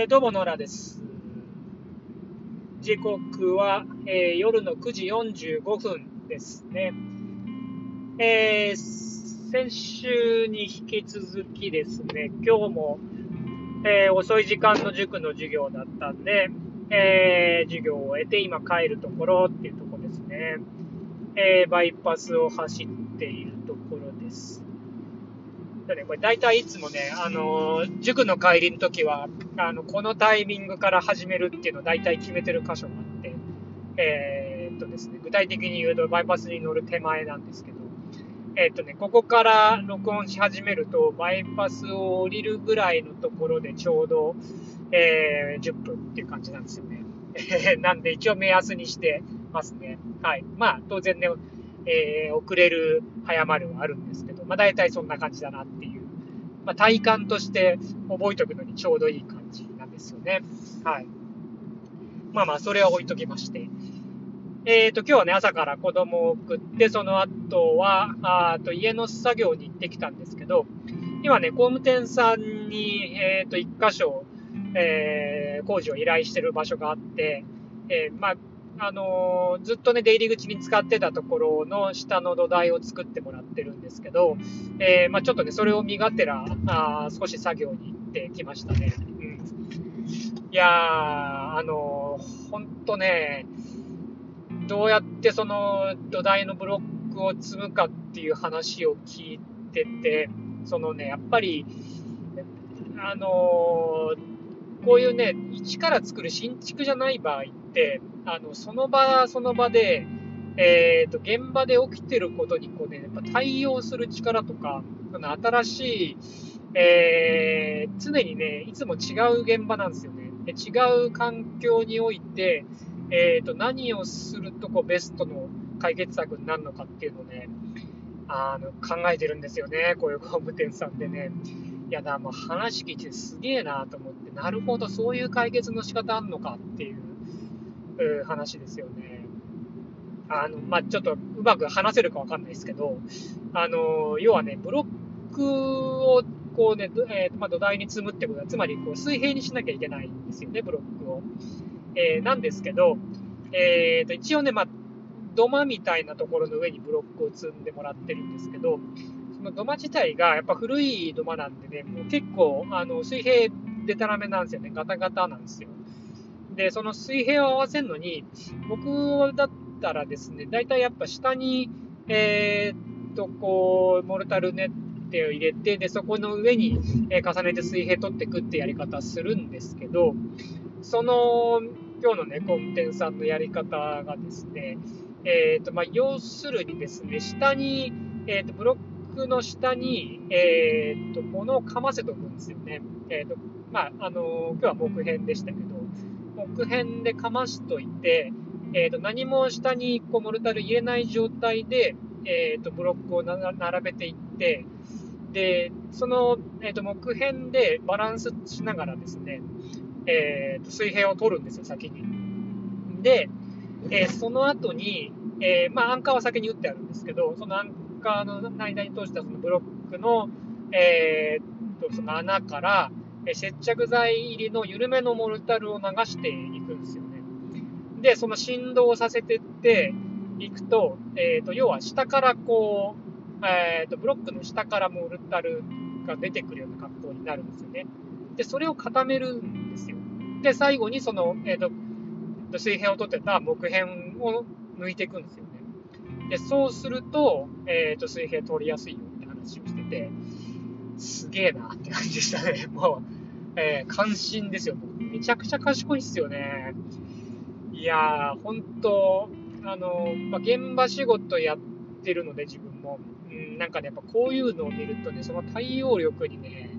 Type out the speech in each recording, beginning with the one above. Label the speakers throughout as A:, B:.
A: えー、どうも、ノラです。時刻は、えー、夜の9時45分ですね。えー、先週に引き続きですね、今日も、え遅い時間の塾の授業だったんで、え授業を終えて今帰るところっていうところですね。えバイパスを走っている。ね、これ大体いつもね、あのー、塾の帰りの時は、あの、このタイミングから始めるっていうのを大体決めてる箇所があって、えー、っとですね、具体的に言うとバイパスに乗る手前なんですけど、えー、っとね、ここから録音し始めると、バイパスを降りるぐらいのところでちょうど、えー、10分っていう感じなんですよね。なんで一応目安にしてますね。はい。まあ、当然ね、えー、遅れる、早まるはあるんですけど、まあ大体そんな感じだなっていう、まあ体感として覚えておくのにちょうどいい感じなんですよね。はい。まあまあ、それは置いときまして。えっ、ー、と、今日はね、朝から子供を送って、その後は、あと家の作業に行ってきたんですけど、今ね、工務店さんに、えっ、ー、と、一箇所、えー、工事を依頼してる場所があって、えー、まあ、あのー、ずっとね、出入り口に使ってたところの下の土台を作ってもらってるんですけど、えー、まあ、ちょっとね、それを身がてら、あ少し作業に行ってきましたね。うん。いやー、あのー、ほんとね、どうやってその土台のブロックを積むかっていう話を聞いてて、そのね、やっぱり、あのこういうね、一から作る新築じゃない場合、あの、その場その場で、えっ、ー、と、現場で起きてることにこうね、やっぱ対応する力とか、その新しい、えー、常にね、いつも違う現場なんですよね。違う環境において、えっ、ー、と、何をするとこうベストの解決策になるのかっていうのをね、あの、考えてるんですよね。こういう工務店さんでね。いや、だ、もう話聞いてすげえなと思って、なるほど、そういう解決の仕方あんのかっていう話ですよね。あの、まあ、ちょっとうまく話せるかわかんないですけど、あの、要はね、ブロックをこうね、えー、まあ、土台に積むってことは、つまりこう水平にしなきゃいけないんですよね、ブロックを。えー、なんですけど、えー、と一応ね、まあ、土間みたいなところの上にブロックを積んでもらってるんですけど、その土間自体がやっぱ古い土間なんでね、もう結構あの水平でたらめなんですよね、ガタガタなんですよ。で、その水平を合わせるのに、僕だったらですね、大体やっぱ下に、えー、っと、こう、モルタルネッテを入れて、で、そこの上に、え重ねて水平取っていくってやり方するんですけど、その、今日のね、コンテンさんのやり方がですね、えー、っと、まあ、要するにですね、下に、えー、っと、ブロックの下に、えー、っと、物をかませておくんですよね。えっと、まあ、あの今日は木片でしたけど、木片でかましといて、えーと、何も下にこうモルタル入れない状態で、えーと、ブロックを並べていって、で、その、えーと、木片でバランスしながらですね、えー、と水平を取るんですよ、先に。で、えー、その後に、えー、まあ、アンカーは先に打ってあるんですけど、そのアンカーの間に通したそのブロックの、えー、とその穴から、接着剤入りの緩めのモルタルを流していくんですよね。で、その振動させてっていくと、えっ、ー、と、要は下からこう、えっ、ー、と、ブロックの下からモルタルが出てくるような格好になるんですよね。で、それを固めるんですよ。で、最後にその、えっ、ー、と、水平を取ってた木片を抜いていくんですよね。で、そうすると、えっ、と、水平取りやすいよって話をしてて、すげえなって感じでしたね。もう、えー、関心ですよ。めちゃくちゃ賢いっすよね。いやー、本当あの、まあ、現場仕事やってるので自分も、うん、なんかね、やっぱこういうのを見るとね、その対応力にね、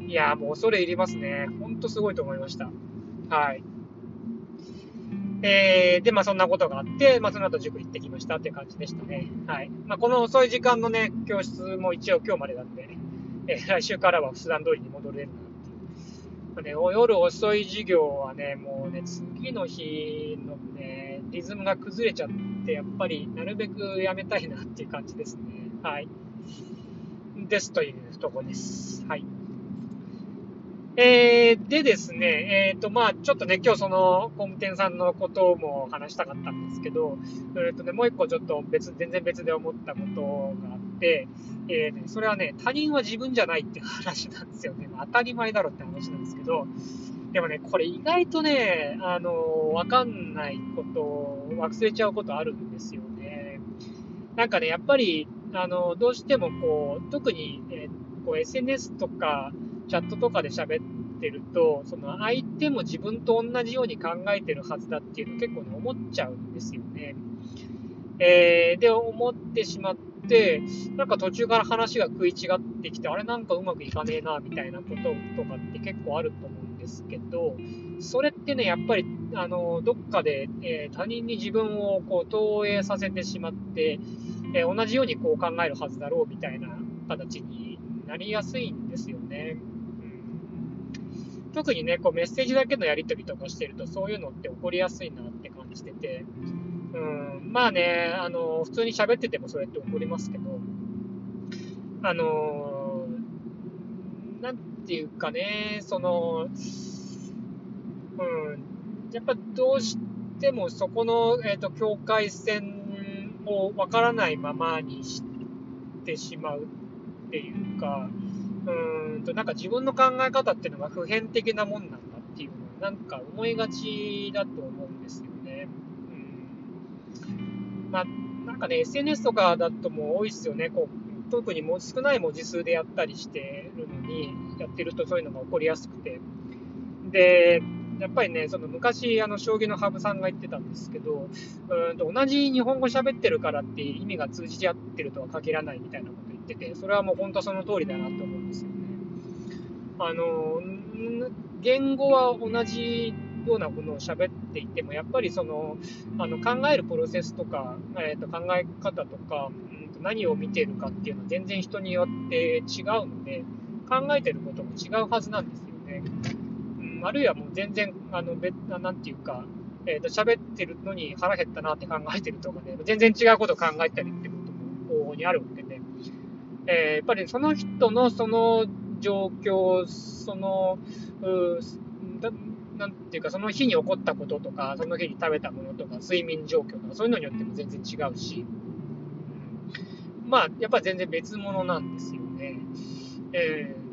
A: いやーもう恐れ入りますね。ほんとすごいと思いました。はい。えー、で、まあそんなことがあって、まあその後塾行ってきましたって感じでしたね。はい。まあこの遅い時間のね、教室も一応今日までなんで、えー、来週からは普段通りに戻れるなね、夜遅い授業はね、もうね、次の日のね、リズムが崩れちゃって、やっぱりなるべくやめたいなっていう感じですね。はい。ですというとこです。はい。えー、でですね、えっ、ー、と、まあちょっとね、今日その工務店さんのことも話したかったんですけど、えっ、ー、とね、もう一個ちょっと別、全然別で思ったことがあっ、えー、それはね、他人は自分じゃないっていう話なんですよね。当たり前だろって話なんですけど、でもね、これ意外とね、あの、わかんないこと忘れちゃうことあるんですよね。なんかね、やっぱり、あの、どうしてもこう、特に、えー、こう SNS とか、チャットとかで喋ってると、その相手も自分と同じように考えてるはずだっていうの結構ね、思っちゃうんですよね。えー、で、思ってしまって、なんか途中から話が食い違ってきて、あれなんかうまくいかねえな、みたいなこととかって結構あると思うんですけど、それってね、やっぱり、あの、どっかで、えー、他人に自分をこう投影させてしまって、えー、同じようにこう考えるはずだろうみたいな形になりやすいんですよね。特にね、こうメッセージだけのやり取りとかしてると、そういうのって起こりやすいなって感じてて、うん、まあね、あの、普通に喋っててもそれって起こりますけど、あの、なんていうかね、その、うん、やっぱどうしてもそこの、えっ、ー、と、境界線をわからないままにしてしまうっていうか、うんと、なんか自分の考え方っていうのが普遍的なもんなんだっていうのは、なんか思いがちだと思う。まあ、なんかね、SNS とかだとも多いですよね。こう、特にも少ない文字数でやったりしてるのに、やってるとそういうのが起こりやすくて。で、やっぱりね、その昔、あの、将棋の羽生さんが言ってたんですけど、うんと同じ日本語喋ってるからって意味が通じ合ってるとは限らないみたいなこと言ってて、それはもう本当その通りだなと思うんですよね。あの、言語は同じようなものを喋っていても、やっぱりその、あの、考えるプロセスとか、えー、と考え方とか、うん、何を見てるかっていうのは全然人によって違うので、考えてることも違うはずなんですよね。あるいはもう全然、あの、別な、なんていうか、えっ、ー、と、喋ってるのに腹減ったなって考えてるとかね、全然違うことを考えたりってことも往々にあるわけで、えー、やっぱりその人のその状況、その、うなんていうか、その日に起こったこととか、その日に食べたものとか、睡眠状況とか、そういうのによっても全然違うし、うん、まあ、やっぱ全然別物なんですよね。えー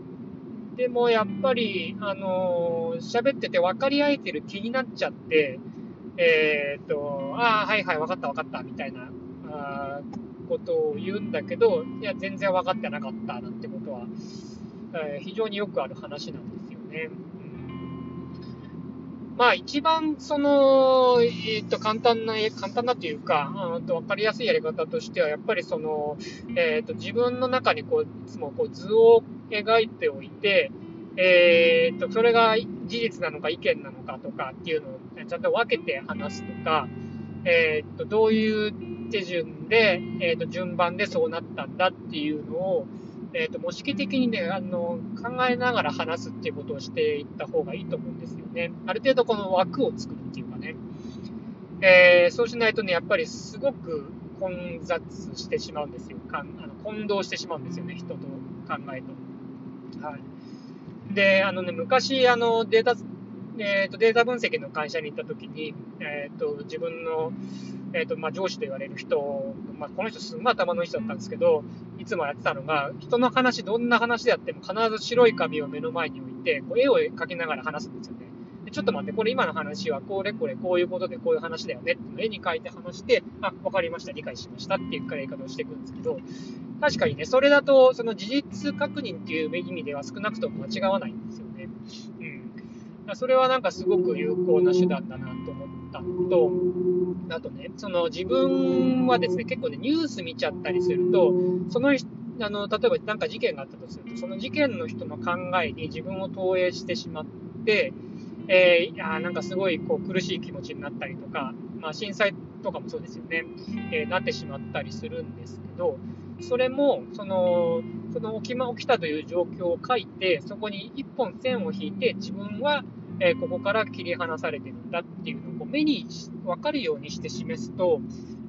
A: でもやっぱり、あのー、喋ってて分かり合えてる気になっちゃって、えー、っと、ああ、はいはい、分かった分かった、みたいな、あことを言うんだけど、いや、全然分かってなかった、なんてことは、えー、非常によくある話なんですよね。まあ一番その、えっ、と、簡単な、簡単なというか、と分かりやすいやり方としては、やっぱりその、えっ、と、自分の中にこう、いつもこう図を描いておいて、えっ、と、それが事実なのか意見なのかとかっていうのをちゃんと分けて話すとか、えっ、と、どういう手順で、えっ、と、順番でそうなったんだっていうのを、えっ、と、模式的にね、あの、考えながら話すっていうことをしていった方がいいと思うんですよ。ね。ある程度この枠を作るっていうかね。えー、そうしないとね、やっぱりすごく混雑してしまうんですよ。かんあの混同してしまうんですよね、人と考えと。はい。で、あのね、昔、あの、データ、えっ、ー、と、データ分析の会社に行った時に、えっ、ー、と、自分の、えっ、ー、と、まあ、上司と言われる人、まあ、この人すごい頭のいい人だったんですけど、いつもやってたのが、人の話、どんな話であっても必ず白い紙を目の前に置いて、こう絵を描きながら話すんですよね。ちょっと待って、これ今の話はこれこれこういうことでこういう話だよねって絵に描いて話して、あ、わかりました、理解しましたっていうやり方をしていくんですけど、確かにね、それだと、その事実確認っていう意味では少なくとも間違わないんですよね。うん。それはなんかすごく有効な手段だなと思ったのと、あとね、その自分はですね、結構ね、ニュース見ちゃったりすると、そのあの、例えば何か事件があったとすると、その事件の人の考えに自分を投影してしまって、えー、いやなんかすごいこう苦しい気持ちになったりとか、まあ、震災とかもそうですよね、えー、なってしまったりするんですけど、それも、その、その起き,、ま、起きたという状況を書いて、そこに一本線を引いて、自分は、えー、ここから切り離されてるんだっていうのを目に分かるようにして示すと、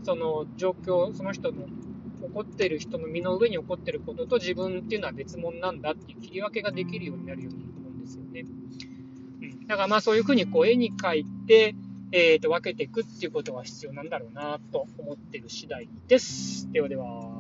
A: その状況、その人の起こってる人の身の上に起こってることと自分っていうのは別物なんだっていう切り分けができるようになるように思うんですよね。だからまあそういうふうにこう絵に描いて、えー、と分けていくっていうことが必要なんだろうなと思ってる次第です。ではでは。